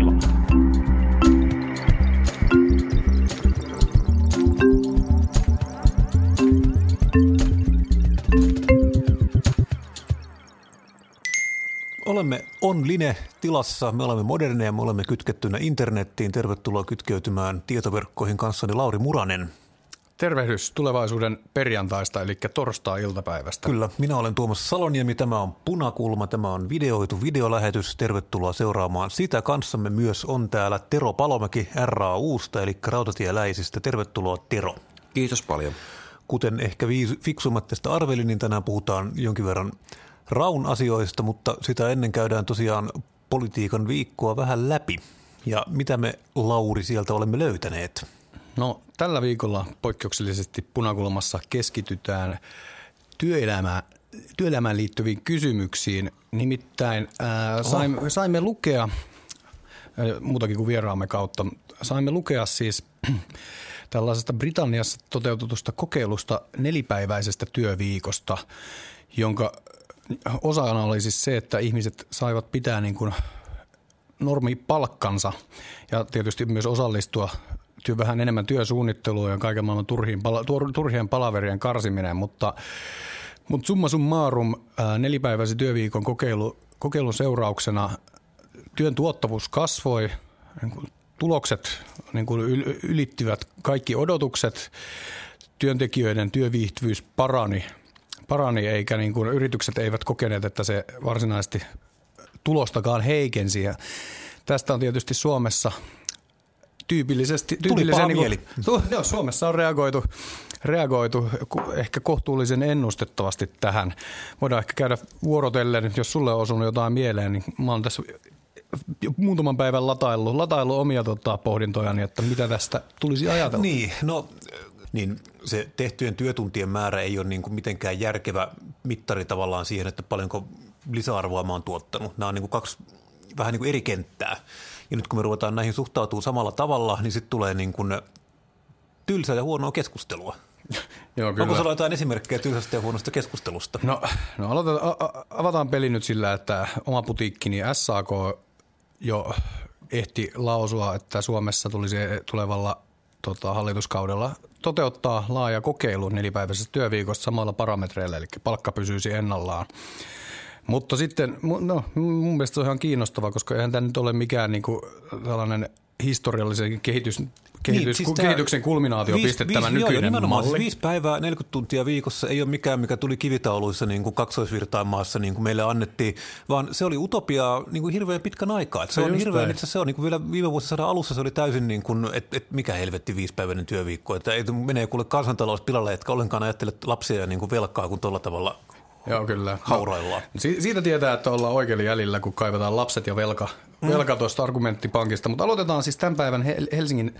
ilma. Olemme online tilassa, me olemme moderneja, me olemme kytkettynä internettiin. Tervetuloa kytkeytymään tietoverkkoihin kanssani Lauri Muranen. Tervehdys tulevaisuuden perjantaista, eli torstai-iltapäivästä. Kyllä, minä olen Tuomas Saloniemi, tämä on Punakulma, tämä on videoitu videolähetys. Tervetuloa seuraamaan sitä. Kanssamme myös on täällä Tero Palomäki RAUsta, eli Rautatieläisistä. Tervetuloa Tero. Kiitos paljon. Kuten ehkä fiksummat tästä arvelin, niin tänään puhutaan jonkin verran Raun asioista, mutta sitä ennen käydään tosiaan politiikan viikkoa vähän läpi. Ja mitä me, Lauri, sieltä olemme löytäneet? No tällä viikolla poikkeuksellisesti punakulmassa keskitytään työelämään, työelämään liittyviin kysymyksiin. Nimittäin ää, saimme, saimme lukea, ää, muutakin kuin vieraamme kautta, saimme lukea siis tällaisesta Britanniassa toteutetusta kokeilusta nelipäiväisestä työviikosta, jonka osana oli siis se, että ihmiset saivat pitää niin kuin normipalkkansa ja tietysti myös osallistua työ, vähän enemmän työsuunnitteluun ja kaiken maailman turhien, turhien palaverien karsiminen, mutta, mutta summa summarum nelipäiväisen työviikon kokeilu, kokeilun seurauksena työn tuottavuus kasvoi, niin tulokset niin kuin ylittivät kaikki odotukset, työntekijöiden työviihtyvyys parani – parani, eikä niin kuin yritykset eivät kokeneet, että se varsinaisesti tulostakaan heikensi. Ja tästä on tietysti Suomessa tyypillisesti... Tyypillisen niin kuin, tu, joo, Suomessa on reagoitu, reagoitu ehkä kohtuullisen ennustettavasti tähän. Voidaan ehkä käydä vuorotellen, jos sulle on osunut jotain mieleen, niin mä oon tässä muutaman päivän lataillut, lataillut omia tota, pohdintojani, niin että mitä tästä tulisi ajatella. Niin, no niin se tehtyjen työtuntien määrä ei ole niin kuin mitenkään järkevä mittari tavallaan siihen, että paljonko lisäarvoa mä oon tuottanut. Nämä on niin kuin kaksi vähän niin kuin eri kenttää. Ja nyt kun me ruvetaan näihin suhtautuu samalla tavalla, niin sitten tulee niin kuin tylsää ja huonoa keskustelua. Joo, kyllä. Onko sulla jotain esimerkkejä tylsästä ja huonosta keskustelusta? No, no aloitetaan, avataan peli nyt sillä, että oma putiikkini SAK jo ehti lausua, että Suomessa tulisi tulevalla tota, hallituskaudella toteuttaa laaja kokeilu nelipäiväisestä työviikosta samalla parametreilla, eli palkka pysyisi ennallaan. Mutta sitten, no, mun mielestä se on ihan kiinnostava, koska eihän tämä nyt ole mikään niin kuin tällainen historiallisen kehitys, kehitys, niin, siis kehityksen kulminaatio viisi, tämä nykyinen joo, malli. Viisi päivää 40 tuntia viikossa ei ole mikään, mikä tuli kivitauluissa niin kuin kaksoisvirtaan maassa, niin kuin meille annettiin, vaan se oli utopia niin kuin hirveän pitkän aikaa. se, se on hirveän, itse se on niin kuin vielä viime vuosisadan alussa se oli täysin niin kuin, että et mikä helvetti viisipäiväinen työviikko, että ei menee kuule kansantalous pilalle, etkä ollenkaan ajattele lapsia ja niin kuin velkaa, kun tuolla tavalla Joo, kyllä. Hauraillaan. No, siitä tietää, että ollaan oikealla jäljellä, kun kaivetaan lapset ja velka, mm. velka tuosta argumenttipankista. Mutta aloitetaan siis tämän päivän Helsingin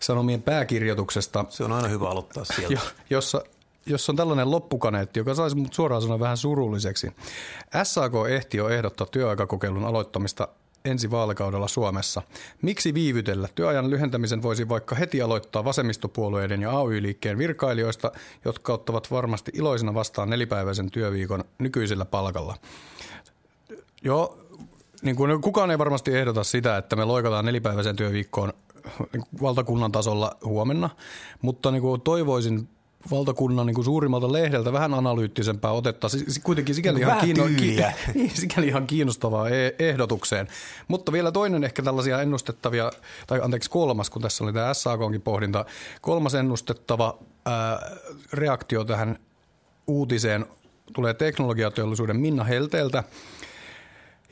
Sanomien pääkirjoituksesta. Se on aina hyvä aloittaa sieltä. Jo, jossa jossa on tällainen loppukaneetti, joka saisi mut suoraan sanoa vähän surulliseksi. SAK ehti jo ehdottaa työaikakokeilun aloittamista ensi vaalikaudella Suomessa. Miksi viivytellä? Työajan lyhentämisen voisi vaikka heti aloittaa vasemmistopuolueiden ja AY-liikkeen virkailijoista, jotka ottavat varmasti iloisena vastaan nelipäiväisen työviikon nykyisellä palkalla. Joo, niin kuin kukaan ei varmasti ehdota sitä, että me loikataan nelipäiväisen työviikkoon valtakunnan tasolla huomenna, mutta niin kuin toivoisin valtakunnan niin kuin suurimmalta lehdeltä vähän analyyttisempää otetta, kuitenkin sikäli ihan, kiinno, ki, niin, sikäli ihan kiinnostavaa e- ehdotukseen. Mutta vielä toinen ehkä tällaisia ennustettavia, tai anteeksi kolmas, kun tässä oli tämä SAKonkin pohdinta, kolmas ennustettava ää, reaktio tähän uutiseen tulee teknologiateollisuuden Minna Helteeltä,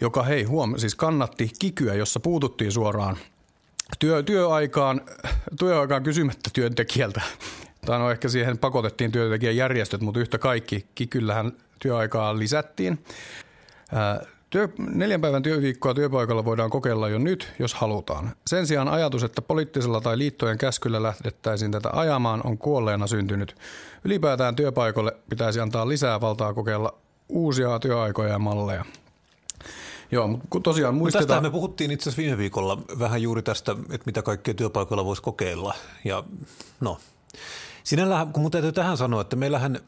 joka hei huom, siis kannatti kikyä, jossa puututtiin suoraan työ, työaikaan, työaikaan kysymättä työntekijältä tai no ehkä siihen pakotettiin työntekijäjärjestöt, mutta yhtä kaikki kikyllähän työaikaa lisättiin. Työ, neljän päivän työviikkoa työpaikalla voidaan kokeilla jo nyt, jos halutaan. Sen sijaan ajatus, että poliittisella tai liittojen käskyllä lähdettäisiin tätä ajamaan, on kuolleena syntynyt. Ylipäätään työpaikoille pitäisi antaa lisää valtaa kokeilla uusia työaikoja ja malleja. Joo, mutta tosiaan muistetaan... Tästä me puhuttiin itse asiassa viime viikolla vähän juuri tästä, että mitä kaikkea työpaikoilla voisi kokeilla. Ja no, Sinällään, kun mun täytyy tähän sanoa, että meillähän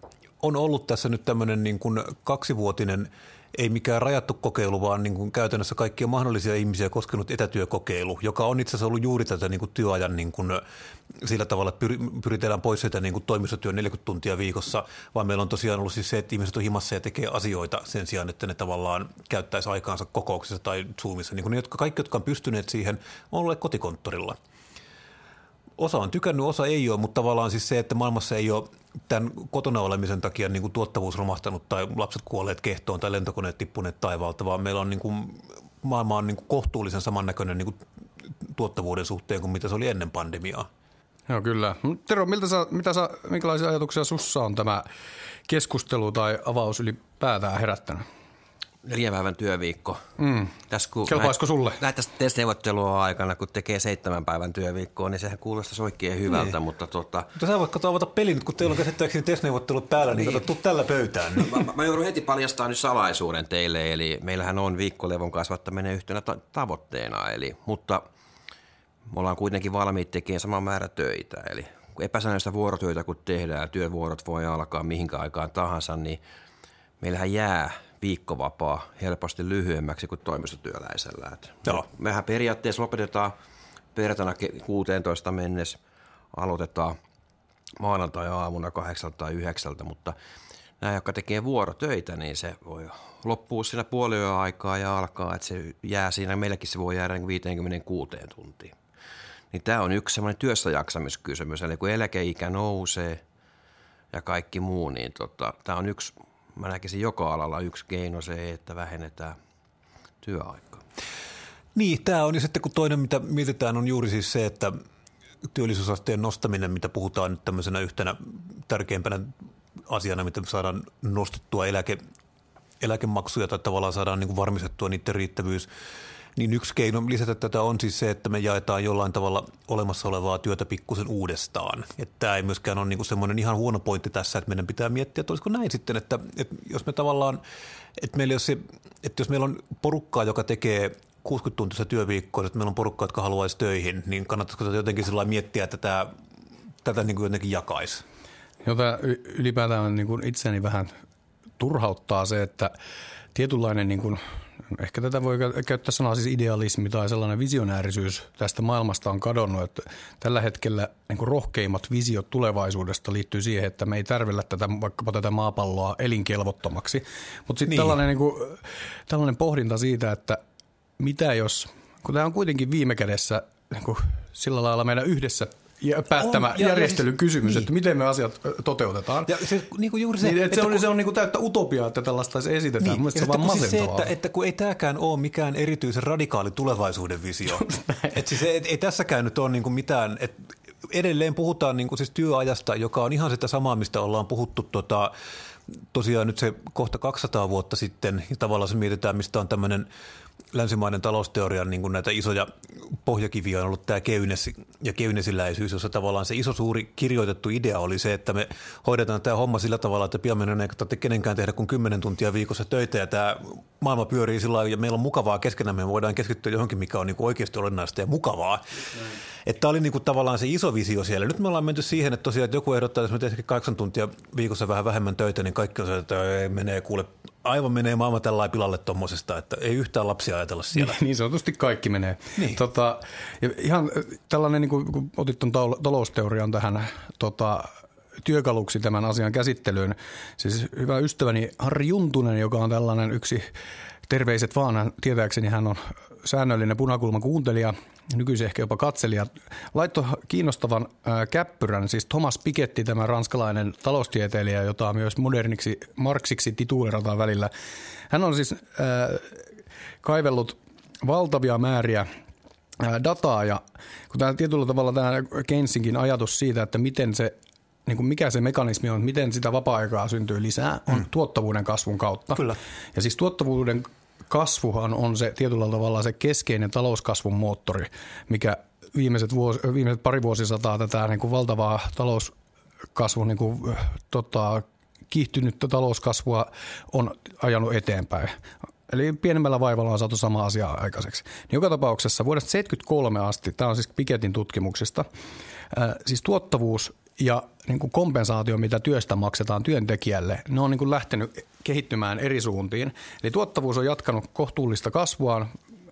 on ollut tässä nyt tämmöinen niin kuin kaksivuotinen ei mikään rajattu kokeilu, vaan niin kuin käytännössä kaikkia mahdollisia ihmisiä koskenut etätyökokeilu, joka on itse asiassa ollut juuri tätä niin kuin työajan niin kuin, sillä tavalla, että pyritään pois sitä niin kuin toimistotyön 40 tuntia viikossa, vaan meillä on tosiaan ollut siis se, että ihmiset on himassa ja tekee asioita sen sijaan, että ne tavallaan käyttäisi aikaansa kokouksessa tai Zoomissa. Niin kuin ne, jotka, kaikki, jotka on pystyneet siihen, on olleet kotikonttorilla. Osa on tykännyt, osa ei ole, mutta tavallaan siis se, että maailmassa ei ole tämän kotona olemisen takia niin kuin tuottavuus romahtanut tai lapset kuolleet kehtoon tai lentokoneet tippuneet taivaalta, vaan meillä on niin kuin, maailma on niin kuin kohtuullisen samannäköinen niin kuin tuottavuuden suhteen kuin mitä se oli ennen pandemiaa. Joo, kyllä. Tero, miltä sä, mitä sä, minkälaisia ajatuksia sussa on tämä keskustelu tai avaus ylipäätään herättänyt? Neljän päivän työviikko. Mm. Tässä, kun Kelpaisiko näet, sulle? Näitä testineuvottelua aikana, kun tekee seitsemän päivän työviikkoa, niin sehän kuulostaa oikein hyvältä. Niin. Mutta, tota... mutta sä voit katsoa avata pelin, kun teillä on käsittääkseni testineuvottelut päällä, niin, niin. kato, tällä pöytään. Niin. mä, mä, joudun heti paljastamaan nyt salaisuuden teille, eli meillähän on viikkolevon kasvattaminen yhtenä ta- tavoitteena, eli, mutta me ollaan kuitenkin valmiit tekemään sama määrä töitä, eli kun epäsäännöllistä vuorotyötä kun tehdään, työvuorot voi alkaa mihinkä aikaan tahansa, niin meillähän jää – viikkovapaa helposti lyhyemmäksi kuin toimistotyöläisellä. Joo. Mehän periaatteessa lopetetaan perjantaina 16 mennessä, aloitetaan maanantai-aamuna 8 tai 9, mutta nämä, jotka tekee vuorotöitä, niin se voi loppua siinä puoliyön aikaa ja alkaa, että se jää siinä, meilläkin se voi jäädä 56 niin tuntiin. Niin tämä on yksi semmoinen työssäjaksamiskysymys, eli kun eläkeikä nousee ja kaikki muu, niin tota, tämä on yksi mä näkisin joka alalla yksi keino se, että vähennetään työaikaa. Niin, tämä on ja sitten kun toinen, mitä mietitään, on juuri siis se, että työllisyysasteen nostaminen, mitä puhutaan nyt tämmöisenä yhtenä tärkeimpänä asiana, mitä saadaan nostettua eläke, eläkemaksuja tai tavallaan saadaan niin kuin varmistettua niiden riittävyys – niin yksi keino lisätä tätä on siis se, että me jaetaan jollain tavalla olemassa olevaa työtä pikkusen uudestaan. Että tämä ei myöskään ole niinku semmoinen ihan huono pointti tässä, että meidän pitää miettiä, että olisiko näin sitten, että, että jos me tavallaan, että, meillä jos se, että jos meillä on porukkaa, joka tekee 60-tuntista työviikkoa, että meillä on porukkaa, jotka haluaisi töihin, niin kannattaisiko jotenkin sellainen miettiä, että tämä, tätä niin kuin jotenkin jakaisi? Jota ylipäätään niin kuin itseäni vähän turhauttaa se, että tietynlainen niin kuin – ehkä tätä voi käyttää sanaa siis idealismi tai sellainen visionäärisyys tästä maailmasta on kadonnut, että tällä hetkellä niin kuin rohkeimmat visiot tulevaisuudesta liittyy siihen, että me ei tärvellä tätä, vaikkapa tätä maapalloa elinkelvottomaksi. Mutta sitten niin. tällainen, niin kuin, tällainen pohdinta siitä, että mitä jos, kun tämä on kuitenkin viime kädessä niin kuin sillä lailla meidän yhdessä päättämä on, järjestelykysymys, niin. että miten me asiat toteutetaan. Ja se, niin kuin juuri se, niin, että, että se on, kun, se on niin kuin täyttä utopiaa, että tällaista se esitetään. Niin, se on vaan siis se, että, että kun ei tämäkään ole mikään erityisen radikaali tulevaisuuden visio. että siis ei, ei tässäkään nyt ole niin kuin mitään, että edelleen puhutaan niin kuin siis työajasta, joka on ihan sitä samaa, mistä ollaan puhuttu tota, tosiaan nyt se kohta 200 vuotta sitten, ja tavallaan se mietitään, mistä on tämmöinen länsimainen talousteorian niin kuin näitä isoja pohjakiviä on ollut tämä Keynes ja Keynesiläisyys, jossa tavallaan se iso suuri kirjoitettu idea oli se, että me hoidetaan tämä homma sillä tavalla, että pian meidän ei tarvitse kenenkään tehdä kuin 10 tuntia viikossa töitä ja tämä maailma pyörii sillä ja meillä on mukavaa keskenämme, me voidaan keskittyä johonkin, mikä on niin kuin oikeasti olennaista ja mukavaa. Mm. Että tämä oli niin kuin tavallaan se iso visio siellä. Nyt me ollaan menty siihen, että tosiaan että joku ehdottaa, että jos me tehdään kahdeksan tuntia viikossa vähän vähemmän töitä, niin kaikki on se, että menee kuule aivan menee maailma tällä pilalle tuommoisesta, että ei yhtään lapsia ajatella siellä. Niin, niin sanotusti kaikki menee. Niin. Tota, ihan tällainen, niin kuin, kun otit tuon talousteorian tähän tota, työkaluksi tämän asian käsittelyyn. Siis hyvä ystäväni Harri Juntunen, joka on tällainen yksi terveiset vaan, tietääkseni hän on säännöllinen punakulman kuuntelija – nykyisin ehkä jopa katselija, laittoi kiinnostavan käppyrän, siis Thomas Piketty, tämä ranskalainen taloustieteilijä, jota myös moderniksi marksiksi tituulerataan välillä. Hän on siis äh, kaivellut valtavia määriä dataa ja kun tämä tietyllä tavalla tämä Keynesinkin ajatus siitä, että miten se niin kuin mikä se mekanismi on, miten sitä vapaa-aikaa syntyy lisää, on mm. tuottavuuden kasvun kautta. Kyllä. Ja siis tuottavuuden kasvuhan on se tietyllä tavalla se keskeinen talouskasvun moottori, mikä viimeiset, vuosi, viimeiset pari vuosisataa tätä niin kuin valtavaa talouskasvun niin kuin, tota, kiihtynyttä talouskasvua on ajanut eteenpäin. Eli pienemmällä vaivalla on saatu sama asia aikaiseksi. Niin joka tapauksessa vuodesta 1973 asti, tämä on siis Piketin tutkimuksista, siis tuottavuus ja niin kuin kompensaatio, mitä työstä maksetaan työntekijälle, ne on niin kuin lähtenyt kehittymään eri suuntiin. Eli tuottavuus on jatkanut kohtuullista kasvuaan,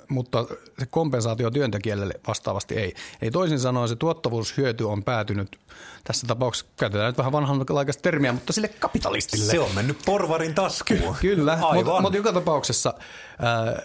mutta se kompensaatio työntekijälle vastaavasti ei. Eli toisin sanoen se tuottavuushyöty on päätynyt, tässä tapauksessa käytetään nyt vähän vanhanlaikaista termiä, mutta sille kapitalistille. Se on mennyt porvarin taskuun. Kyllä, mutta, mutta joka tapauksessa ää,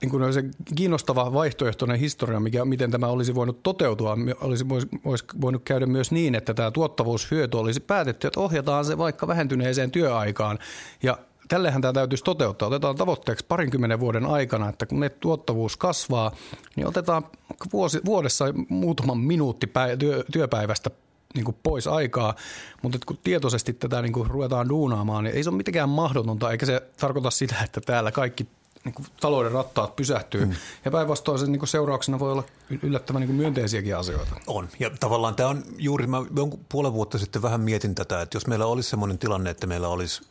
niin kuin se kiinnostava vaihtoehtoinen historia, mikä, miten tämä olisi voinut toteutua, olisi, olisi voinut käydä myös niin, että tämä tuottavuushyöty olisi päätetty, että ohjataan se vaikka vähentyneeseen työaikaan ja Tällehän tämä täytyisi toteuttaa. Otetaan tavoitteeksi parinkymmenen vuoden aikana, että kun ne tuottavuus kasvaa, niin otetaan vuosi, vuodessa muutaman minuutti päi, työ, työpäivästä niin kuin pois aikaa, mutta kun tietoisesti tätä niin kuin ruvetaan duunaamaan, niin ei se ole mitenkään mahdotonta, eikä se tarkoita sitä, että täällä kaikki niin kuin talouden rattaat pysähtyy. Mm. Ja päinvastoin sen niin kuin seurauksena voi olla yllättävän niin kuin myönteisiäkin asioita. On. Ja tavallaan tämä on juuri, mä jonkun puolen vuotta sitten vähän mietin tätä, että jos meillä olisi sellainen tilanne, että meillä olisi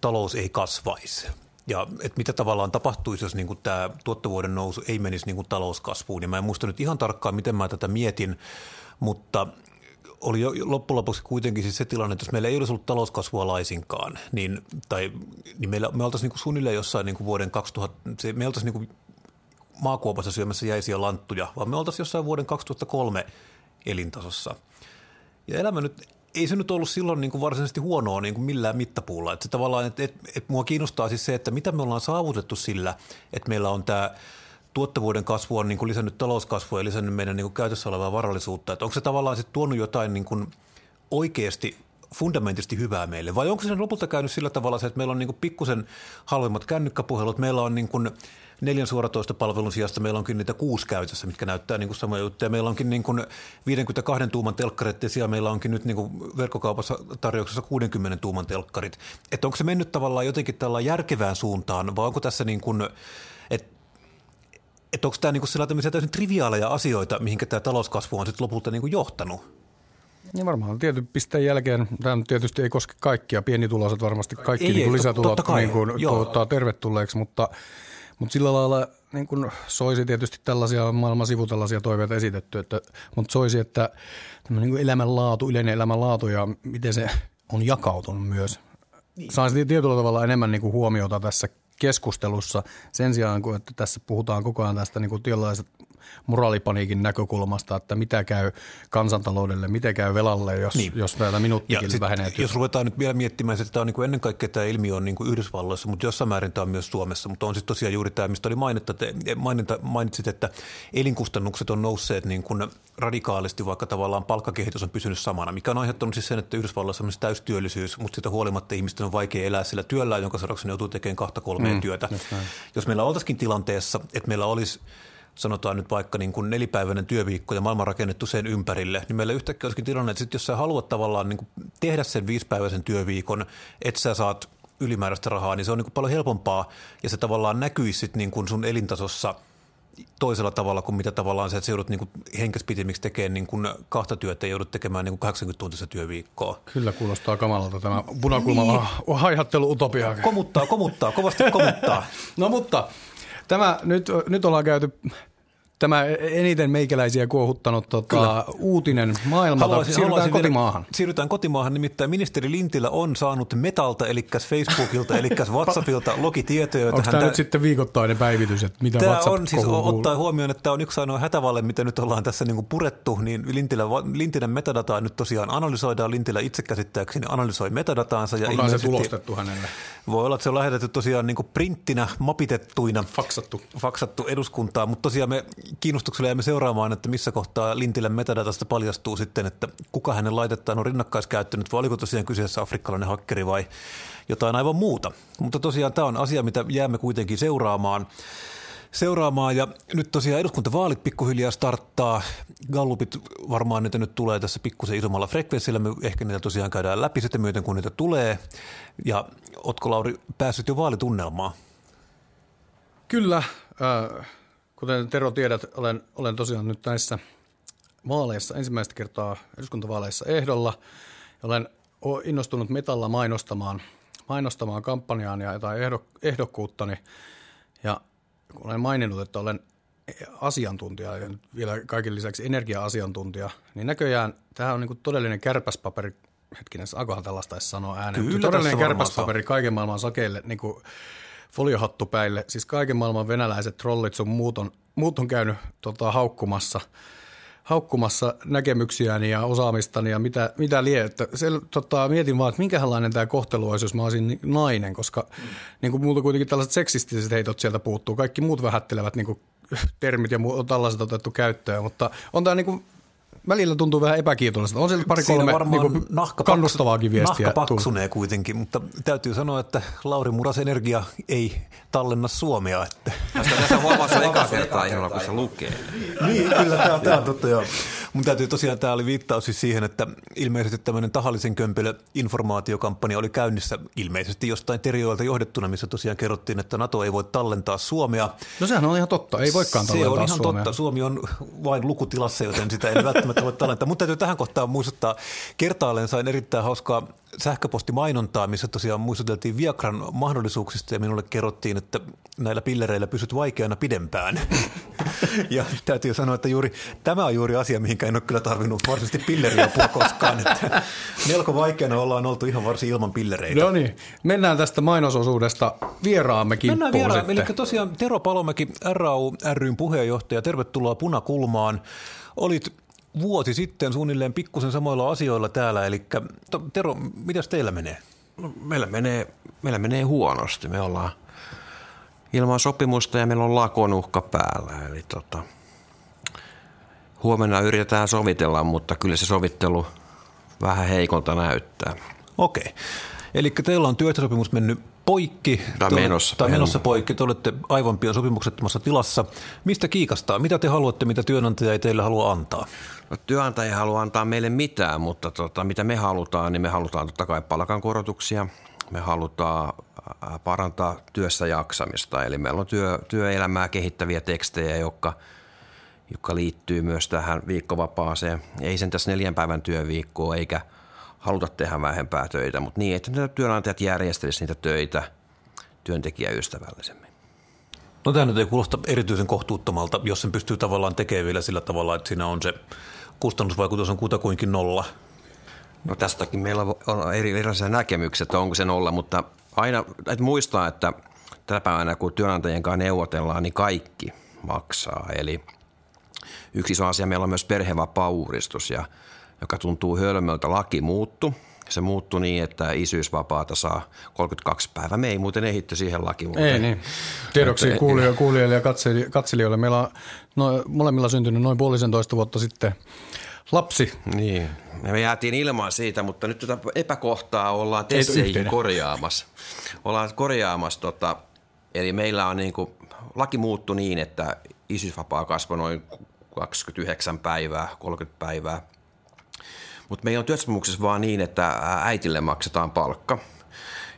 talous ei kasvaisi. Ja että mitä tavallaan tapahtuisi, jos niin kuin tämä tuottavuuden nousu ei menisi niin kuin talouskasvuun. Ja mä en muista nyt ihan tarkkaan, miten mä tätä mietin, mutta oli jo loppujen lopuksi kuitenkin siis se tilanne, että jos meillä ei olisi ollut talouskasvua laisinkaan, niin, tai, niin meillä, me oltaisiin niin suunnilleen jossain niin kuin vuoden 2000, se, me oltaisiin niin maakuopassa syömässä jäisiä lanttuja, vaan me oltaisiin jossain vuoden 2003 elintasossa. Ja elämä nyt, ei se nyt ollut silloin niin kuin varsinaisesti huonoa niin kuin millään mittapuulla. Että se tavallaan, että, että, että mua kiinnostaa siis se, että mitä me ollaan saavutettu sillä, että meillä on tämä – tuottavuuden kasvu on niin kuin lisännyt talouskasvua ja lisännyt meidän niin kuin käytössä olevaa varallisuutta. Että onko se tavallaan sitten tuonut jotain niin kuin oikeasti fundamentisesti hyvää meille? Vai onko se lopulta käynyt sillä tavalla että meillä on niin pikkusen halvemmat kännykkäpuhelut, meillä on niin kuin neljän suoratoista palvelun sijasta meillä onkin niitä kuusi käytössä, mitkä näyttää niin kuin samoja juttuja. Meillä onkin niin kuin 52 tuuman telkkarit ja siellä meillä onkin nyt niin kuin verkkokaupassa tarjouksessa 60 tuuman telkkarit. Että onko se mennyt tavallaan jotenkin tällä järkevään suuntaan vai onko tässä niin kuin, että onko tämä niinku sellaisia täysin triviaaleja asioita, mihinkä tämä talouskasvu on sitten lopulta niinku johtanut? Niin varmaan tietyn pisteen jälkeen, tämä tietysti ei koske kaikkia, pienituloiset varmasti kaikki ei, niin kuin lisätulot niin kuin, tuottaa tervetulleeksi, mutta, mutta sillä lailla niin kuin soisi tietysti tällaisia maailman sivutällaisia toiveita esitetty, että, mutta soisi, että niin kuin elämänlaatu, yleinen elämänlaatu ja miten se on jakautunut myös. Niin. Saisi tietyllä tavalla enemmän niin kuin huomiota tässä keskustelussa sen sijaan, kun että tässä puhutaan koko ajan tästä niin kuin moraalipaniikin näkökulmasta, että mitä käy kansantaloudelle, mitä käy velalle, jos, niin. jos täältä minuuttikin vähenee. Jos ruvetaan nyt vielä miettimään, että tämä on niin kuin ennen kaikkea tämä ilmiö on niin kuin Yhdysvalloissa, mutta jossain määrin tämä on myös Suomessa, mutta on sitten tosiaan juuri tämä, mistä oli mainittu, että, mainita, mainitsit, että elinkustannukset on nousseet niin kuin radikaalisti, vaikka tavallaan palkkakehitys on pysynyt samana, mikä on aiheuttanut siis sen, että Yhdysvalloissa on myös täystyöllisyys, mutta sitä huolimatta ihmisten on vaikea elää sillä työllä, jonka seurauksena joutuu tekemään kahta kolmea mm, työtä. Jos meillä oltaisikin tilanteessa, että meillä olisi sanotaan nyt vaikka niin kuin nelipäiväinen työviikko ja maailman rakennettu sen ympärille, niin meillä yhtäkkiä olisikin tilanne, että sit jos sä haluat tavallaan niin kuin tehdä sen viisipäiväisen työviikon, että sä saat ylimääräistä rahaa, niin se on niin kuin paljon helpompaa ja se tavallaan näkyisi sit niin kuin sun elintasossa toisella tavalla kuin mitä tavallaan se, että sä joudut niin henkäspitimiksi tekemään niin kuin kahta työtä ja joudut tekemään niin kuin 80 tuntista työviikkoa. Kyllä kuulostaa kamalalta tämä punakulma niin. haihattelu utopia. Komuttaa, komuttaa, kovasti komuttaa. no mutta Tämä, nyt, nyt ollaan käyty tämä eniten meikäläisiä kuohuttanut tota, uutinen maailmalta. Haluaisin, siirrytään haluaisin kotimaahan. Vielä, siirrytään kotimaahan, nimittäin ministeri Lintilä on saanut Metalta, eli Facebookilta, eli WhatsAppilta logitietoja. Onko tämä nyt sitten viikoittainen päivitys, että mitä tämä WhatsApp on siis ottaa huomioon, että tämä on yksi ainoa hätävalle, mitä nyt ollaan tässä niin kuin purettu, niin Lintilä, Lintilän metadataa nyt tosiaan analysoidaan. Lintilä itse käsittääkseni analysoi metadataansa. Ja Onko se tulostettu hänelle? Voi olla, että se on lähetetty tosiaan niin kuin printtinä, mapitettuina. Faksattu. Faksattu eduskuntaan, mutta tosiaan me kiinnostuksella jäämme seuraamaan, että missä kohtaa Lintilän metadatasta paljastuu sitten, että kuka hänen laitettaan on rinnakkaiskäyttänyt, vai oliko tosiaan kyseessä afrikkalainen hakkeri vai jotain aivan muuta. Mutta tosiaan tämä on asia, mitä jäämme kuitenkin seuraamaan seuraamaan. Ja nyt tosiaan eduskuntavaalit pikkuhiljaa starttaa. Gallupit varmaan niitä nyt tulee tässä pikkusen isommalla frekvenssillä. Me ehkä niitä tosiaan käydään läpi sitten myöten, kun niitä tulee. Ja Otko Lauri päässyt jo vaalitunnelmaan? Kyllä. Äh, Kuten Tero tiedät, olen, olen tosiaan nyt näissä vaaleissa ensimmäistä kertaa eduskuntavaaleissa ehdolla. Olen innostunut metalla mainostamaan, mainostamaan kampanjaan ja jotain ehdok, ehdokkuuttani. Ja olen maininnut, että olen asiantuntija ja vielä kaiken lisäksi energia-asiantuntija, niin näköjään tämä on niin todellinen kärpäspaperi, hetkinen, saakohan tällaista edes sanoa ääneen, Kyllä, todellinen kärpäspaperi kaiken maailman sakeille, niin kuin foliohattupäille, siis kaiken maailman venäläiset trollit sun muut on, muut on käynyt tota, haukkumassa – haukkumassa näkemyksiäni ja osaamistani ja mitä, mitä lie. Että se, tota, mietin vaan, että minkälainen tämä kohtelu olisi, jos mä olisin nainen, koska mm. niin kuin multa kuitenkin tällaiset seksistiset heitot sieltä puuttuu. Kaikki muut vähättelevät niin kuin, termit ja on tällaiset otettu käyttöön, mutta on tämä niin kuin välillä tuntuu vähän epäkiitolliselta. On siellä pari kolme niin nahka kannustavaakin viestiä. Nahka paksunee kuitenkin, mutta täytyy sanoa, että Lauri Muras Energia ei tallenna Suomea. Että. Tästä, huomaa se eka kertaa ihan, kun se lukee. niin, kyllä tämä on, tämä on totta joo. Mun täytyy tosiaan, tämä oli viittaus siis siihen, että ilmeisesti tämmöinen tahallisen kömpelö informaatiokampanja oli käynnissä ilmeisesti jostain terioilta johdettuna, missä tosiaan kerrottiin, että NATO ei voi tallentaa Suomea. No sehän on ihan totta, ei voikaan tallentaa Se on ihan Suomea. totta, Suomi on vain lukutilassa, joten sitä ei välttämättä voi tallentaa. Mutta täytyy tähän kohtaan muistuttaa, kertaalleen sain erittäin hauskaa sähköpostimainontaa, missä tosiaan muistuteltiin Viagran mahdollisuuksista ja minulle kerrottiin, että näillä pillereillä pysyt vaikeana pidempään. ja täytyy sanoa, että juuri tämä on juuri asia, mihinkä en ole kyllä tarvinnut varsinaisesti pilleriapua koskaan. Että melko vaikeana ollaan oltu ihan varsin ilman pillereitä. No niin, mennään tästä mainososuudesta vieraamme kimppuun Mennään vieraan, eli tosiaan Tero Palomäki, RAU ryn puheenjohtaja, tervetuloa Punakulmaan. Olit vuosi sitten suunnilleen pikkusen samoilla asioilla täällä, eli Tero, mitäs teillä menee? No, meillä, menee meillä menee huonosti. Me ollaan ilman sopimusta ja meillä on lakon uhka päällä. Eli tota, huomenna yritetään sovitella, mutta kyllä se sovittelu vähän heikolta näyttää. Okei. Eli teillä on työehtosopimus mennyt poikki. Tai menossa. Tai menossa poikki. Te olette aivan pian sopimuksettomassa tilassa. Mistä kiikastaa? Mitä te haluatte, mitä työnantaja ei teille halua antaa? No, työnantaja ei halua antaa meille mitään, mutta tota, mitä me halutaan, niin me halutaan totta kai palkankorotuksia. Me halutaan parantaa työssä jaksamista. Eli meillä on työ, työelämää kehittäviä tekstejä, jotka, jotka liittyy myös tähän viikkovapaaseen. Ei sen tässä neljän päivän työviikkoa eikä – haluta tehdä vähempää töitä, mutta niin, että työnantajat järjestäisivät niitä töitä työntekijäystävällisemmin. No tämä nyt ei kuulosta erityisen kohtuuttomalta, jos sen pystyy tavallaan tekemään vielä sillä tavalla, että siinä on se kustannusvaikutus on kutakuinkin nolla. No tästäkin meillä on eri erilaisia näkemyksiä, että onko se nolla, mutta aina että muistaa, että tänä päivänä kun työnantajien kanssa neuvotellaan, niin kaikki maksaa. Eli yksi iso asia meillä on myös perhevapaa-uudistus ja – joka tuntuu hölmöltä, laki muuttu. Se muuttui niin, että isyysvapaata saa 32 päivää. Me ei muuten ehitty siihen lakiin. Ei niin. Tiedoksi kuulijoille, kuulijoille ja katselijoille. Meillä on no, molemmilla syntynyt noin puolisentoista vuotta sitten lapsi. Niin. Me jäätiin ilmaan siitä, mutta nyt tätä epäkohtaa ollaan tesseihin korjaamassa. Ollaan korjaamassa, tota, eli meillä on niin kuin, laki muuttu niin, että isyysvapaa kasvoi noin 29 päivää, 30 päivää – mutta meillä on työsopimuksessa vaan niin, että äitille maksetaan palkka.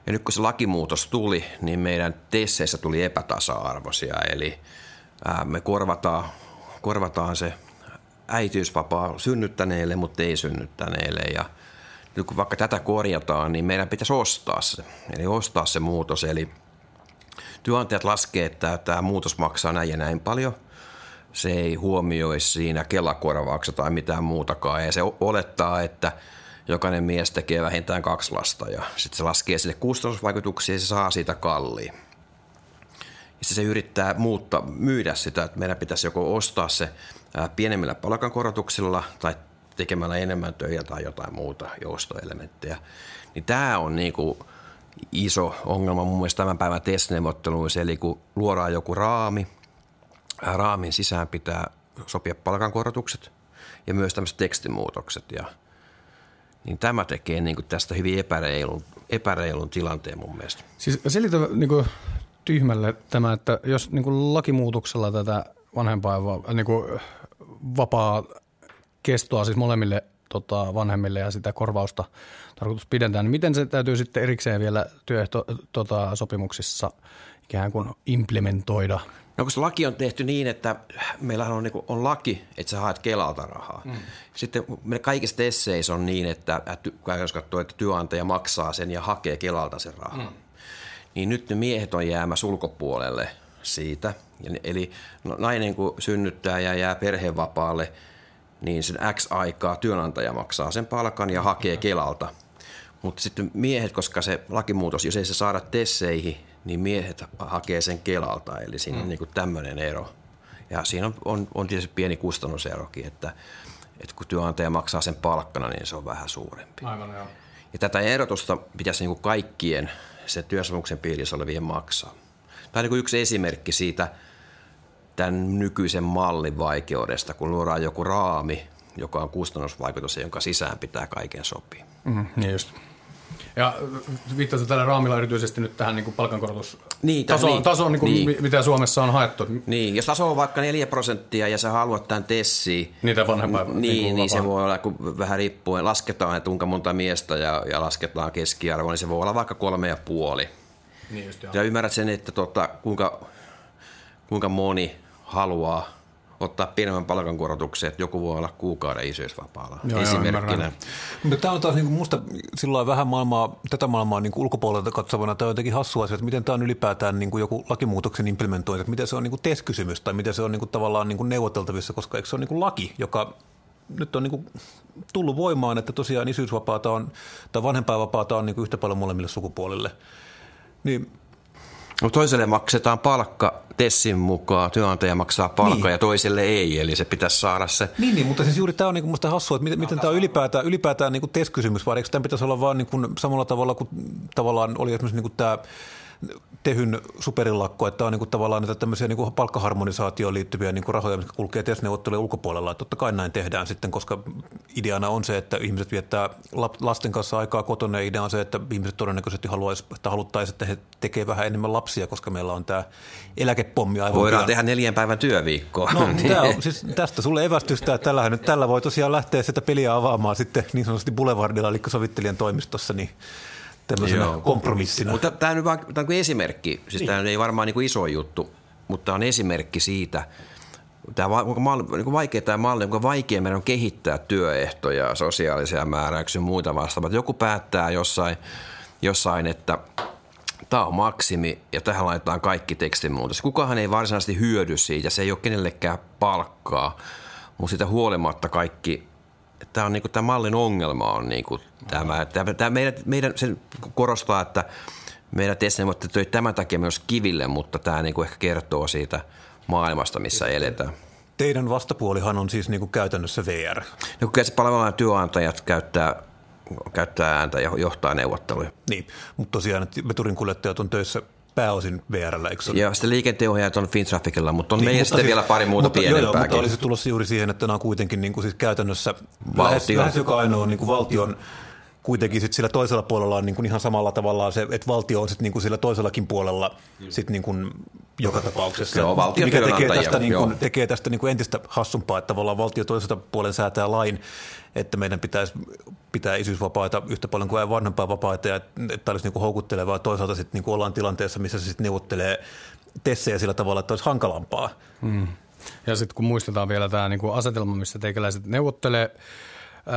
Ja nyt kun se lakimuutos tuli, niin meidän tesseissä tuli epätasa-arvoisia. Eli me korvataan, korvataan se äitiysvapaa synnyttäneille, mutta ei synnyttäneille. Ja nyt kun vaikka tätä korjataan, niin meidän pitäisi ostaa se. Eli ostaa se muutos. Eli työnantajat laskee, että tämä muutos maksaa näin ja näin paljon – se ei huomioi siinä kelakorvauksia tai mitään muutakaan. Ja se olettaa, että jokainen mies tekee vähintään kaksi lasta ja sitten se laskee sille kustannusvaikutuksia ja se saa siitä kalliin. Ja se yrittää muuttaa, myydä sitä, että meidän pitäisi joko ostaa se pienemmillä palkankorotuksilla tai tekemällä enemmän töitä tai jotain muuta joustoelementtejä. Niin tämä on niin kuin iso ongelma mun mielestä tämän päivän testneuvotteluissa, eli kun luodaan joku raami – raamin sisään pitää sopia palkankorotukset ja myös tämmöiset tekstimuutokset. Ja, niin tämä tekee niin kuin tästä hyvin epäreilun, epäreilun tilanteen mun mielestä. Siis selitä niin kuin tyhmälle tämä, että jos niin kuin lakimuutoksella tätä vanhempaa niin kuin vapaa kestoa siis molemmille tota, vanhemmille ja sitä korvausta tarkoitus pidentää, niin miten se täytyy sitten erikseen vielä työehtosopimuksissa tota, ikään kuin implementoida – No kun se laki on tehty niin, että meillä on, niin on laki, että sä haet Kelalta rahaa. Mm. Sitten meillä kaikissa tesseissä on niin, että, jos katsoo, että työnantaja maksaa sen ja hakee Kelalta sen rahaa. Mm. Niin nyt ne miehet on jäämässä ulkopuolelle siitä. Eli no, nainen kun synnyttää ja jää perhevapaalle, niin sen X aikaa työnantaja maksaa sen palkan ja hakee Kelalta. Mutta sitten miehet, koska se lakimuutos, jos ei se saada tesseihin, niin miehet hakee sen Kelalta. Eli siinä mm. on niin tämmöinen ero. Ja siinä on, on, on tietysti pieni kustannuserokin, että, että kun työnantaja maksaa sen palkkana, niin se on vähän suurempi. Aivan, joo. Ja tätä erotusta pitäisi niin kuin kaikkien sen työsopimuksen piirissä olevien maksaa. Tämä on niin kuin yksi esimerkki siitä tämän nykyisen mallin vaikeudesta, kun luodaan joku raami, joka on kustannusvaikutus ja jonka sisään pitää kaiken sopia. Mm, niin just. Ja viittasit tällä raamilla erityisesti nyt tähän niin kuin palkankorotus Niin, taso, niin, taso niin kuin, niin. mitä Suomessa on haettu. Niin, jos taso on vaikka 4 prosenttia ja sä haluat tämän tessiin, Niitä vanhempaa. niin, niin, niin se voi olla, kun vähän riippuen, lasketaan, että kuinka monta miestä ja, ja lasketaan keskiarvo, niin se voi olla vaikka kolme ja puoli. Niin just, joo. Ja ymmärrät sen, että tota, kuinka, kuinka moni haluaa ottaa pienemmän palkankorotuksen, että joku voi olla kuukauden isyysvapaalla Joo, joo, esimerkkinä. Mutta tämä on taas niin musta silloin vähän maailmaa, tätä maailmaa niin ulkopuolelta katsovana, tämä on jotenkin hassu asia, että miten tämä on ylipäätään niin kuin joku lakimuutoksen implementointi, että miten se on niin kuin TES-kysymys tai miten se on niin kuin tavallaan niin kuin neuvoteltavissa, koska eikö se ole niin kuin laki, joka nyt on niin kuin tullut voimaan, että tosiaan isyysvapaata on, tai vanhempainvapaata on niin kuin yhtä paljon molemmille sukupuolille. Niin No toiselle maksetaan palkka Tessin mukaan, työnantaja maksaa palkka Niin. ja toiselle ei, eli se pitäisi saada se Niin, niin, mutta siis juuri tämä on niin musta hassua, että miten, miten tämä on ylipäätään, ylipäätään niin TES-kysymys, vai eikö tämän pitäisi olla vaan niin samalla tavalla kuin tavallaan oli esimerkiksi niin kuin tämä tehyn superilakko, että on niin kuin tavallaan näitä tämmöisiä niin kuin palkkaharmonisaatioon liittyviä niin kuin rahoja, mitkä kulkee TES-neuvottelujen ulkopuolella. Että totta kai näin tehdään sitten, koska ideana on se, että ihmiset viettää lasten kanssa aikaa kotona ja idea on se, että ihmiset todennäköisesti haluaisi, että haluttaisiin, että he tekee vähän enemmän lapsia, koska meillä on tämä eläkepommi aivan Voidaan pian. tehdä neljän päivän työviikkoa. No, tää on, siis tästä sulle evästystä, että tällähän nyt, tällä voi tosiaan lähteä sitä peliä avaamaan sitten niin sanotusti Boulevardilla, eli sovittelijan toimistossa, niin tämmöisenä Joo. kompromissina. Mutta tämä on nyt vaan tämä on esimerkki, siis tämä ei varmaan niin kuin iso juttu, mutta tämä on esimerkki siitä, tämä on niin vaikea tämä malli, kuinka vaikea meidän on kehittää työehtoja, sosiaalisia määräyksiä ja muita vastaavaa. Joku päättää jossain, jossain että tämä on maksimi ja tähän laitetaan kaikki tekstimuutos. Kukahan ei varsinaisesti hyödy siitä, se ei ole kenellekään palkkaa, mutta sitä huolimatta kaikki tämä on niinku, tämä mallin ongelma on niinku tämä, tämä, tämä meidän, meidän, se korostaa, että meidän testineuvottelut töi tämän takia myös kiville, mutta tämä niinku ehkä kertoo siitä maailmasta, missä eletään. Teidän vastapuolihan on siis niin kuin käytännössä VR. No, kun se palvelun työnantajat käyttää, käyttää ääntä ja johtaa neuvotteluja. Niin, mutta tosiaan että veturinkuljettajat on töissä pääosin VRllä, eikö se? Ja sitten liikenteenohjaajat on Fintrafficilla, mutta on niin, mutta sitten siis- vielä pari muuta mutta, joo, joo, mutta pienempääkin. olisi tulossa juuri siihen, että nämä on kuitenkin niin kuin siis käytännössä lähes, Valtion. lähes joka ainoa niin kuin valtion kuitenkin sit sillä toisella puolella on niin kuin ihan samalla tavalla se, että valtio on sitten niin kuin sillä toisellakin puolella sit niin kuin joka tapauksessa. Joo, valtion mikä tekee tästä, niin kuin, tekee tästä niin kuin entistä hassumpaa, että tavallaan valtio toiselta puolen säätää lain, että meidän pitäisi pitää isyysvapaita yhtä paljon kuin vanhempaa vapaita ja että olisi niin kuin houkuttelevaa. Toisaalta sitten niin kuin ollaan tilanteessa, missä se sitten neuvottelee tessejä sillä tavalla, että olisi hankalampaa. Ja sitten kun muistetaan vielä tämä niinku asetelma, missä teikäläiset neuvottelee,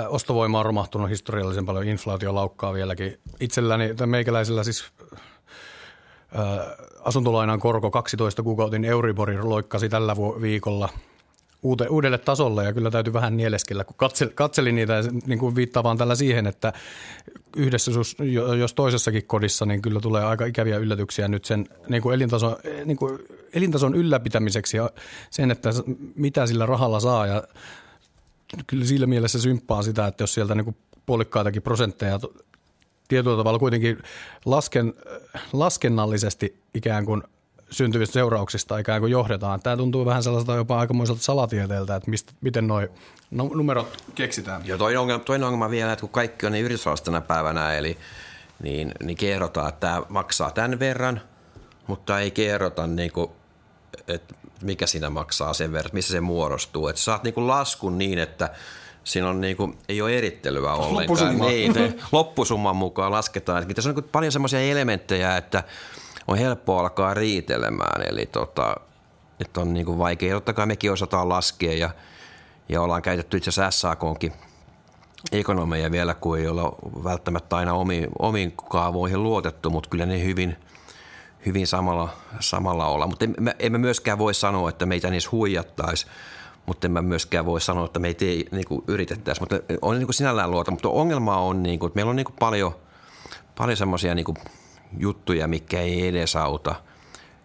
ostovoima on romahtunut historiallisen paljon, inflaatio laukkaa vieläkin. Itselläni, tai meikäläisellä siis asuntolainan korko 12 kuukautin Euribori loikkasi tällä viikolla uudelle tasolle ja kyllä täytyy vähän nieleskellä, kun katsel, katselin niitä niin kuin viittaa vaan tällä siihen, että yhdessä jos toisessakin kodissa, niin kyllä tulee aika ikäviä yllätyksiä nyt sen niin kuin elintason, niin kuin elintason ylläpitämiseksi ja sen, että mitä sillä rahalla saa ja kyllä sillä mielessä symppaan sitä, että jos sieltä niin puolikkaitakin prosentteja tietyllä tavalla kuitenkin lasken, laskennallisesti ikään kuin syntyvistä seurauksista ikään kuin johdetaan. Tämä tuntuu vähän sellaiselta jopa aikamoiselta salatieteeltä, että mistä, miten nuo numerot keksitään. Ja toinen ongelma, toinen ongelma vielä, että kun kaikki on niin yritysalasta tänä päivänä, eli niin, niin kerrotaan, että tämä maksaa tämän verran, mutta ei kerrota, niin kuin, että mikä siinä maksaa sen verran, missä se muodostuu. Että saat niin kuin laskun niin, että siinä on niin kuin, ei ole erittelyä ollenkaan. Loppusumma. Niin, loppusumman mukaan lasketaan. Että tässä on niin kuin paljon semmoisia elementtejä, että on helppo alkaa riitelemään. Eli tota, että on niin kuin vaikea. Totta kai mekin osataan laskea ja, ja ollaan käytetty itse asiassa SAKonkin ekonomeja vielä, kun ei olla välttämättä aina omiin, omiin kaavoihin luotettu, mutta kyllä ne hyvin, hyvin samalla, samalla olla. Mutta emme, myöskään voi sanoa, että meitä niissä huijattaisi, mutta emme myöskään voi sanoa, että meitä ei niin kuin yritettäisi. Mutta on niin kuin sinällään luota, mutta ongelma on, niin kuin, että meillä on niin kuin paljon, paljon semmoisia niin juttuja, mikä ei edesauta –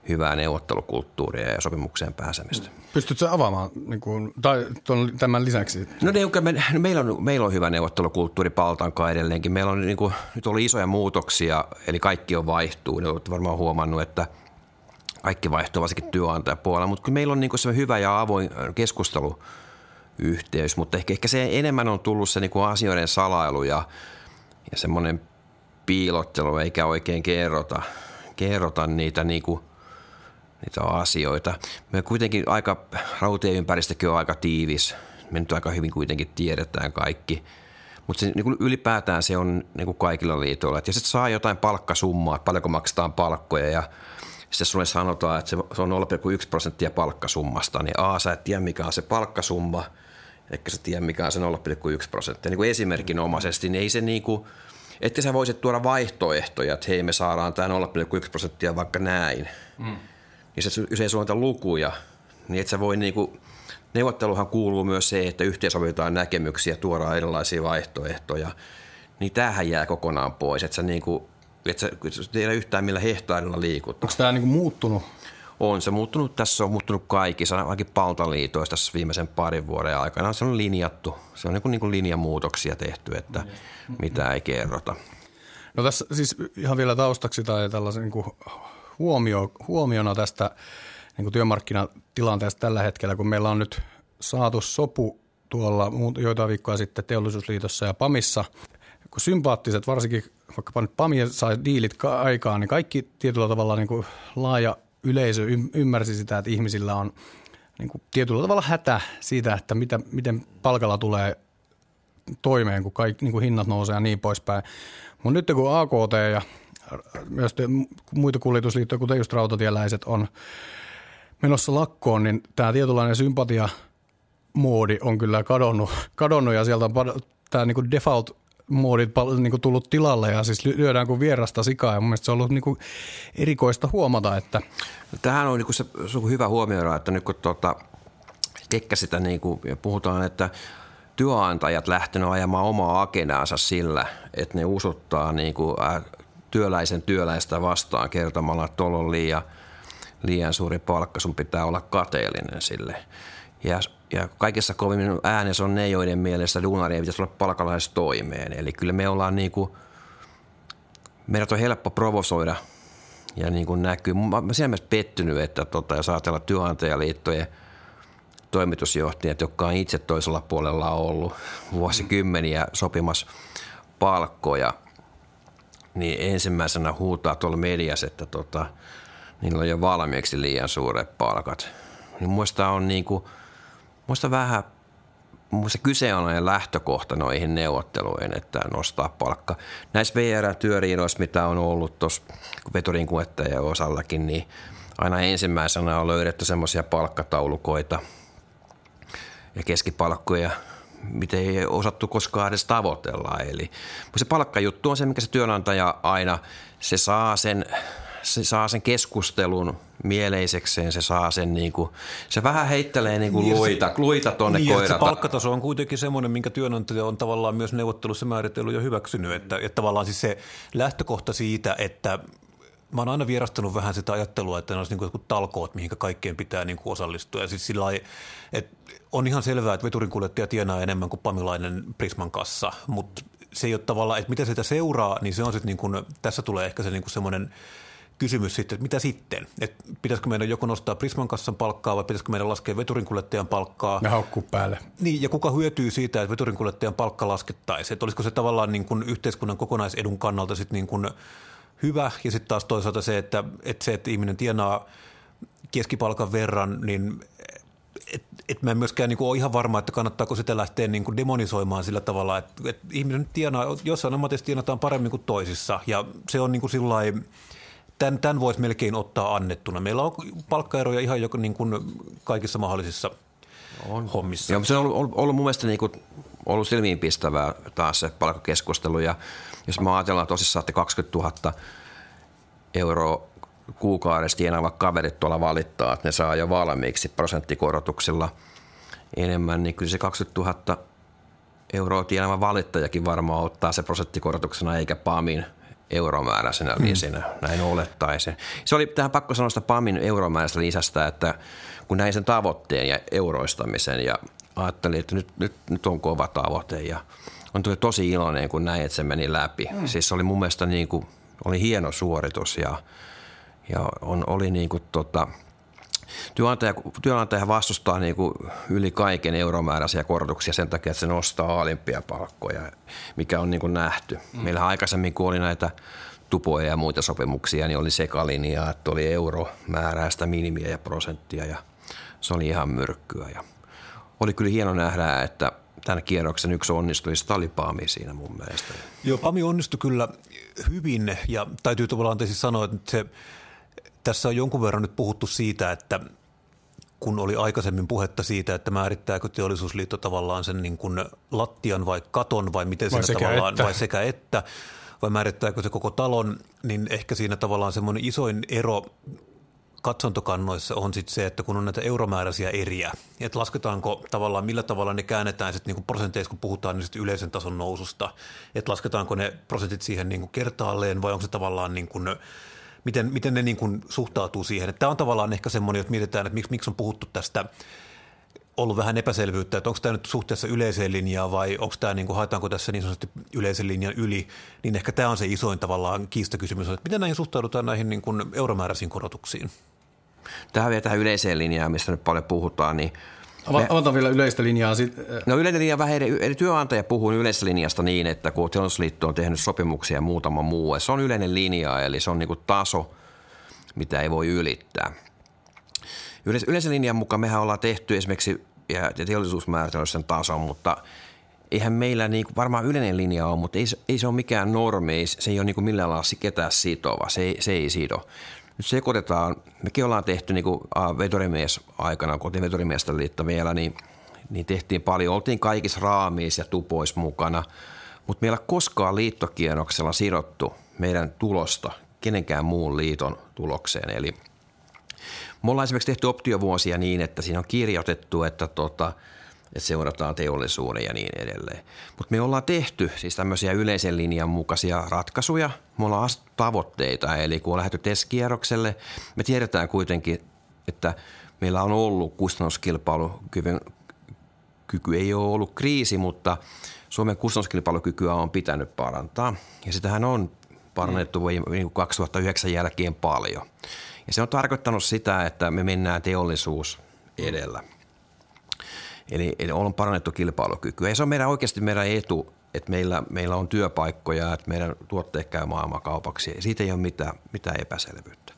hyvää neuvottelukulttuuria ja sopimukseen pääsemistä. Pystytkö avaamaan niin kuin, tai ton, tämän lisäksi? No, ne, me, no meillä, on, meillä on hyvä neuvottelukulttuuri Paltankaan edelleenkin. Meillä on niin kuin, nyt oli isoja muutoksia, eli kaikki on vaihtuu. Ne olette varmaan huomannut, että kaikki vaihtuu varsinkin työnantajapuolella, mutta meillä on niin kuin se hyvä ja avoin keskusteluyhteys, mutta ehkä, ehkä se enemmän on tullut se niin kuin asioiden salailu ja, ja semmoinen piilottelu, eikä oikein kerrota, kerrota niitä niin kuin niitä asioita. Me kuitenkin aika, rautatieympäristökin on aika tiivis. Me nyt aika hyvin kuitenkin tiedetään kaikki. Mutta niin ylipäätään se on niin kuin kaikilla liitoilla. Että jos et saa jotain palkkasummaa, että paljonko maksetaan palkkoja ja sitten sulle sanotaan, että se on 0,1 prosenttia palkkasummasta, niin A, sä et tiedä mikä on se palkkasumma, eikä sä tiedä mikä on se 0,1 prosenttia. Niin kuin esimerkinomaisesti, niin ei se niin kuin, että sä voisit tuoda vaihtoehtoja, että hei me saadaan tämä 0,1 prosenttia vaikka näin. Mm niin se, jos ei sulla lukuja, niin et sä voi niinku, neuvotteluhan kuuluu myös se, että yhteensovitaan näkemyksiä, tuodaan erilaisia vaihtoehtoja, niin tämähän jää kokonaan pois, että sä niinku, et sä tiedä yhtään millä hehtaarilla liikut. Onko tämä niinku muuttunut? On se muuttunut, tässä on muuttunut kaikissa, ainakin Paltaliitoissa tässä viimeisen parin vuoden aikana. Se on linjattu, se on niin kuin, niin kuin linjamuutoksia tehty, että mitä ei kerrota. No tässä siis ihan vielä taustaksi tai tällaisen niin kuin huomio, huomiona tästä niin kuin työmarkkinatilanteesta tällä hetkellä, kun meillä on nyt saatu sopu tuolla joitain viikkoja sitten Teollisuusliitossa ja PAMissa, kun sympaattiset, varsinkin vaikkapa nyt PAMI sai diilit aikaan, niin kaikki tietyllä tavalla niin kuin laaja yleisö ymmärsi sitä, että ihmisillä on niin kuin tietyllä tavalla hätä siitä, että mitä, miten palkalla tulee toimeen, kun kaikki niin kuin hinnat nousee ja niin poispäin. Mutta nyt kun AKT ja myös muita kuljetusliittoja, kuten just rautatieläiset, on menossa lakkoon, niin tämä tietynlainen sympatia moodi on kyllä kadonnut, kadonnut ja sieltä on tämä niin default moodit niin tullut tilalle ja siis lyödään kuin vierasta sikaa ja mun mielestä se on ollut niin erikoista huomata, että... Tähän on, niin se, se on hyvä huomioida, että nyt kun tuota, sitä niin kuin, ja puhutaan, että työnantajat lähtenyt ajamaan omaa agendaansa sillä, että ne usuttaa niin kuin, työläisen työläistä vastaan kertomalla, että tuolla on liian, liian suuri palkka, sun pitää olla kateellinen sille. Ja, ja kaikessa kovimmin äänessä on ne, joiden mielestä duunarien pitäisi olla palkalaistoimeen. Eli kyllä me ollaan niin kuin, meidät on helppo provosoida ja niin kuin näkyy. Mä olen siinä mielessä pettynyt, että tota, jos ajatellaan työnantajaliittojen toimitusjohtajat, jotka on itse toisella puolella ollut vuosikymmeniä sopimassa palkkoja – niin ensimmäisenä huutaa tuolla mediassa, että tota, niillä on jo valmiiksi liian suuret palkat. Niin muista on niin kuin, muista vähän Muista kyse on lähtökohta noihin neuvotteluihin, että nostaa palkka. Näissä VR-työriidoissa, mitä on ollut tuossa veturin kuljettajien osallakin, niin aina ensimmäisenä on löydetty semmoisia palkkataulukoita ja keskipalkkoja – mitä ei osattu koskaan edes tavoitella. Eli se palkkajuttu on se, mikä se työnantaja aina, se saa sen, se saa sen keskustelun mieleisekseen, se saa sen niin kuin, se vähän heittelee niin kuin niin, luita, se, luita tuonne niin, koirata. Se palkkataso on kuitenkin semmoinen, minkä työnantaja on tavallaan myös neuvottelussa määritellyt ja hyväksynyt, että, että tavallaan siis se lähtökohta siitä, että mä oon aina vierastanut vähän sitä ajattelua, että ne olisi niin kuin talkoot, mihin kaikkien pitää niin kuin osallistua. Ja siis sillä lailla, että on ihan selvää, että veturin kuljettaja tienaa enemmän kuin pamilainen Prisman kassa, mutta se ei ole tavallaan, että mitä sitä seuraa, niin se on sitten niin kuin, tässä tulee ehkä se niin kuin semmoinen kysymys sitten, että mitä sitten? Että pitäisikö meidän joko nostaa Prisman kassan palkkaa vai pitäisikö meidän laskea veturinkuljettajan palkkaa? Ja haukkuu päälle. Niin, ja kuka hyötyy siitä, että veturinkuljettajan palkka laskettaisiin? Että olisiko se tavallaan niin kuin yhteiskunnan kokonaisedun kannalta sitten niin kuin hyvä ja sitten taas toisaalta se, että, että se, että ihminen tienaa keskipalkan verran, niin et, et mä en myöskään niin kuin ole ihan varma, että kannattaako sitä lähteä niin kuin demonisoimaan sillä tavalla, että, että ihminen tienaa, jossain ammatissa tienataan paremmin kuin toisissa ja se on niin kuin sillä tämän, tämän voisi melkein ottaa annettuna. Meillä on palkkaeroja ihan joka, niin kuin kaikissa mahdollisissa on. hommissa. Joo, se on ollut, ollut mun mielestä niin kuin, ollut silmiinpistävää taas se palkkakeskustelu ja jos me ajatellaan tosissaan, että 20 000 euroa kuukaudessa tienaavat kaverit tuolla valittaa, että ne saa jo valmiiksi prosenttikorotuksilla enemmän, niin kyllä se 20 000 euroa tienaava valittajakin varmaan ottaa se prosenttikorotuksena eikä PAMin euromääräisenä hmm. lisinä, näin olettaisin. Se oli tähän pakko sanoa sitä PAMin euromääräistä lisästä, että kun näin sen tavoitteen ja euroistamisen ja ajattelin, että nyt, nyt, nyt on kova tavoite ja on tuli tosi iloinen, kun näin, että se meni läpi. Hmm. Siis se oli mun mielestä niin kuin, oli hieno suoritus ja, ja on, oli niin kuin tota, Työnantaja, työnantaja vastustaa niin kuin yli kaiken euromääräisiä korotuksia sen takia, että se nostaa alimpia palkkoja, mikä on niin kuin nähty. Mm. Meillä aikaisemmin, kun oli näitä tupoja ja muita sopimuksia, niin oli sekalinjaa, että oli euromääräistä minimiä ja prosenttia ja se oli ihan myrkkyä. Ja oli kyllä hieno nähdä, että tämän kierroksen yksi onnistujista oli Pami siinä mun mielestä. Joo, Pami onnistui kyllä hyvin ja täytyy tavallaan tietysti sanoa, että se – tässä on jonkun verran nyt puhuttu siitä, että kun oli aikaisemmin puhetta siitä, että määrittääkö teollisuusliitto tavallaan sen niin kuin lattian vai katon vai miten vai siinä tavallaan, että. vai sekä että, vai määrittääkö se koko talon, niin ehkä siinä tavallaan semmoinen isoin ero katsontokannoissa on sitten se, että kun on näitä euromääräisiä eriä, että lasketaanko tavallaan, millä tavalla ne käännetään sitten niin prosenteissa, kun puhutaan niin yleisen tason noususta, että lasketaanko ne prosentit siihen niin kuin kertaalleen vai onko se tavallaan niin kuin miten, miten ne niin kuin suhtautuu siihen. Tämä on tavallaan ehkä semmoinen, että mietitään, että miksi, miksi on puhuttu tästä ollut vähän epäselvyyttä, että onko tämä nyt suhteessa yleiseen linjaan vai onko tämä, niin kuin, haetaanko tässä niin sanotusti yleisen linjan yli, niin ehkä tämä on se isoin tavallaan kiistakysymys, että miten näihin suhtaudutaan näihin niin kuin euromääräisiin korotuksiin? Tähän vielä tähän yleiseen linjaan, mistä nyt paljon puhutaan, niin – Avataan vielä yleistä linjaa. Sit. No yleinen linja vähän eri, eli työnantaja puhuu yleisestä linjasta niin, että kun teollisuusliitto on tehnyt sopimuksia ja muutama muu, se on yleinen linja, eli se on niin kuin taso, mitä ei voi ylittää. Yleis, yleisen linjan mukaan mehän ollaan tehty esimerkiksi, ja teollisuus määritellyt sen tason, mutta eihän meillä niin kuin, varmaan yleinen linja on, mutta ei, ei se ole mikään normi, se ei ole niin kuin millään lailla ketään sitova, se ei, se ei sido. Nyt sekoitetaan, mekin ollaan tehty niin kuin veturimies aikana, kun veturimiesten liitto vielä, niin, niin tehtiin paljon, oltiin kaikissa raamis ja tupois mukana, mutta meillä koskaan liittokierroksella sidottu meidän tulosta kenenkään muun liiton tulokseen. Eli me ollaan esimerkiksi tehty optiovuosia niin, että siinä on kirjoitettu, että tota, että seurataan teollisuuden ja niin edelleen. Mutta me ollaan tehty siis tämmöisiä yleisen linjan mukaisia ratkaisuja. Me ollaan tavoitteita, eli kun on lähdetty testkierrokselle, me tiedetään kuitenkin, että meillä on ollut kustannuskilpailukyvyn kyky ei ole ollut kriisi, mutta Suomen kustannuskilpailukykyä on pitänyt parantaa. Ja sitähän on parannettu mm. 2009 jälkeen paljon. Ja se on tarkoittanut sitä, että me mennään teollisuus edellä – Eli, eli on parannettu kilpailukykyä. Ja se on meidän oikeasti meidän etu, että meillä, meillä on työpaikkoja, että meidän tuotteet käy maailmankaupaksi. Ja siitä ei ole mitään, mitään epäselvyyttä.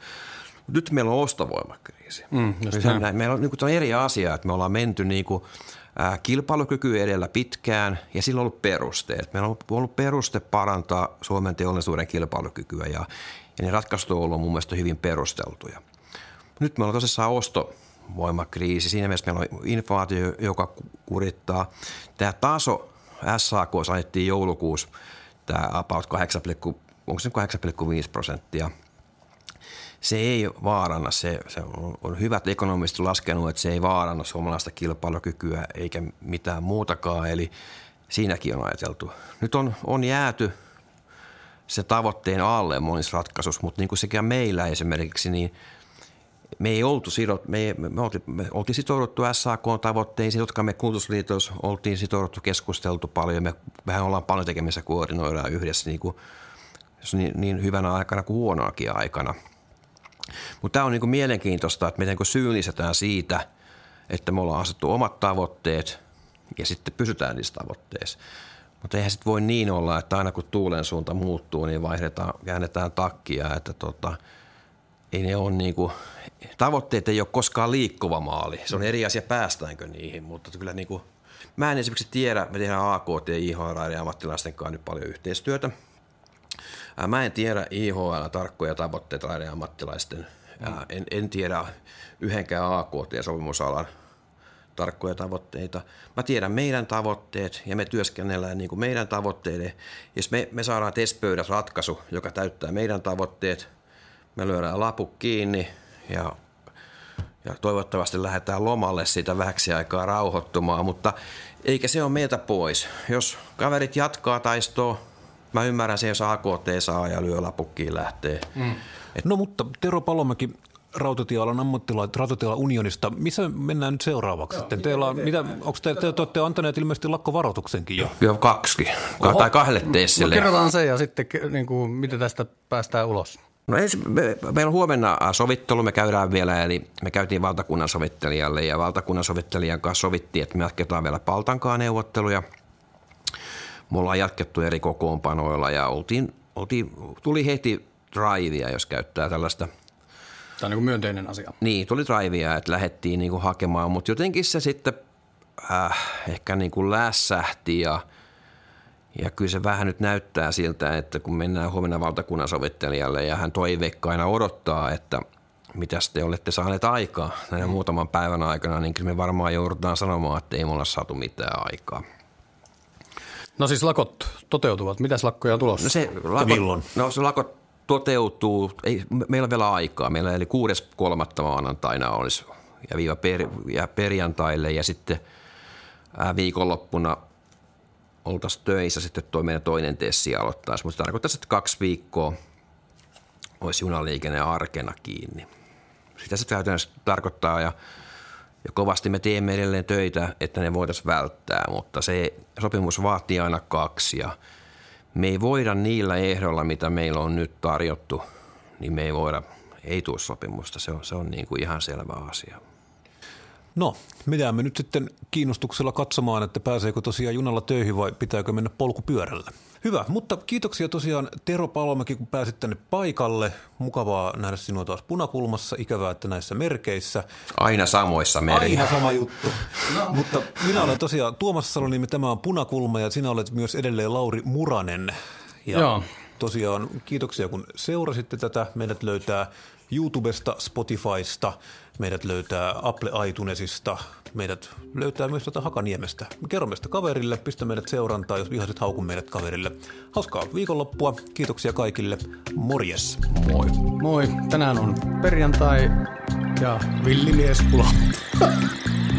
Nyt meillä on ostovoimakriisi. Mm, näin. Meillä on, niin kuin, on eri asia, että me ollaan menty niin kuin, kilpailukyky edellä pitkään ja sillä on ollut perusteet. Meillä on ollut peruste parantaa Suomen teollisuuden kilpailukykyä ja, ja ne ratkaisut on ollut mun mielestä hyvin perusteltuja. Nyt me ollaan tosissaan osto, voimakriisi. Siinä mielessä meillä on inflaatio, joka kurittaa. Tämä taso SAK saatiin joulukuussa, tämä about 8, onko se 8,5 prosenttia. Se ei vaaranna, se, se on, on hyvät ekonomistit laskenut, että se ei vaaranna suomalaista kilpailukykyä eikä mitään muutakaan, eli siinäkin on ajateltu. Nyt on, on jääty se tavoitteen alle monissa ratkaisuissa, mutta niin kuin sekä meillä esimerkiksi, niin – me ei oltu sidot, me, me, oltiin, me oltiin sitouduttu SAK-tavoitteisiin, jotka me kulutusliitossa oltiin sitouduttu, keskusteltu paljon. Me vähän ollaan paljon tekemisissä, koordinoidaan yhdessä niin, kuin, niin, niin hyvänä aikana kuin huonoakin aikana. Mutta tämä on niin kuin mielenkiintoista, että miten syyllistetään siitä, että me ollaan asettu omat tavoitteet ja sitten pysytään niissä tavoitteissa. Mutta eihän sitten voi niin olla, että aina kun tuulen suunta muuttuu, niin vaihdetaan, käännetään takkia, että tota, ei ne ole niin kuin, tavoitteet ei ole koskaan liikkuva maali. Se on eri asia, päästäänkö niihin, mutta kyllä niin kuin, mä en esimerkiksi tiedä, me tehdään AKT ja IHR ja ammattilaisten kanssa nyt paljon yhteistyötä. Mä en tiedä IHL tarkkoja tavoitteita raiden ammattilaisten. Mm. En, en tiedä yhdenkään AKT ja sopimusalan tarkkoja tavoitteita. Mä tiedän meidän tavoitteet ja me työskennellään niin kuin meidän tavoitteiden. Jos me, me saadaan testpöydät ratkaisu, joka täyttää meidän tavoitteet – me lyödään laput kiinni ja, ja toivottavasti lähdetään lomalle siitä vähäksi aikaa rauhoittumaan, mutta eikä se ole meiltä pois. Jos kaverit jatkaa taistoa, mä ymmärrän se, jos AKT saa ja lyö lapukkiin lähtee. Mm. Et... No mutta Tero Palomäki, rautatiealan ammattilaiset rautatiealan unionista. Missä mennään nyt seuraavaksi Joo, sitten? Teillä on, mitä, onko te, te, te olette antaneet ilmeisesti lakkovaroituksenkin jo? Joo, kaksi. Oho. Tai kahdelle teessille. No kerrotaan se ja sitten niin kuin, miten tästä päästään ulos. No ensi, me, meillä on huomenna sovittelu, me käydään vielä, eli me käytiin valtakunnan sovittelijalle ja valtakunnan sovittelijan kanssa sovittiin, että me jatketaan vielä Paltankaan neuvotteluja. Me ollaan jatkettu eri kokoonpanoilla ja oltiin, oltiin, tuli heti drivea, jos käyttää tällaista – Tämä on niin myönteinen asia. Niin, tuli drivea, että lähdettiin niin kuin hakemaan, mutta jotenkin se sitten äh, ehkä niin kuin lässähti ja, ja kyllä se vähän nyt näyttää siltä, että kun mennään huomenna valtakunnan sovittelijalle ja hän toiveikkaina odottaa, että mitä te olette saaneet aikaa näiden mm. muutaman päivän aikana, niin kyllä me varmaan joudutaan sanomaan, että ei mulla saatu mitään aikaa. No siis lakot toteutuvat. Mitäs lakkoja on tulossa? No se lakot, milloin? No se lakot toteutuu, ei, meillä on vielä aikaa, meillä eli kuudes kolmatta maanantaina olisi ja viiva per, ja perjantaille ja sitten ää, viikonloppuna oltaisiin töissä sitten toi meidän toinen tessi aloittaisi, mutta tarkoittaa, että kaksi viikkoa olisi junaliikenne arkena kiinni. Sitä se käytännössä tarkoittaa ja, ja kovasti me teemme edelleen töitä, että ne voitaisiin välttää, mutta se sopimus vaatii aina kaksi ja – me ei voida niillä ehdoilla, mitä meillä on nyt tarjottu, niin me ei voida, ei tule sopimusta. Se on, se on niin kuin ihan selvä asia. No, mitä me nyt sitten kiinnostuksella katsomaan, että pääseekö tosiaan junalla töihin vai pitääkö mennä polkupyörällä? Hyvä, mutta kiitoksia tosiaan Tero Palomäki, kun pääsit tänne paikalle. Mukavaa nähdä sinua taas punakulmassa. Ikävää, että näissä merkeissä. Aina samoissa merissä. Aina sama juttu. No. Mutta minä olen tosiaan Tuomas Salonimi, tämä on punakulma ja sinä olet myös edelleen Lauri Muranen. Ja Joo. tosiaan kiitoksia kun seurasitte tätä. Meidät löytää YouTubesta, Spotifysta, meidät löytää Apple iTunesista, meidät löytää myös tuota Hakaniemestä. Kerro sitä kaverille, pistä meidät seurantaa, jos vihasit haukun meidät kaverille. Hauskaa viikonloppua, kiitoksia kaikille, morjes! Moi! Moi! Tänään on perjantai ja villimies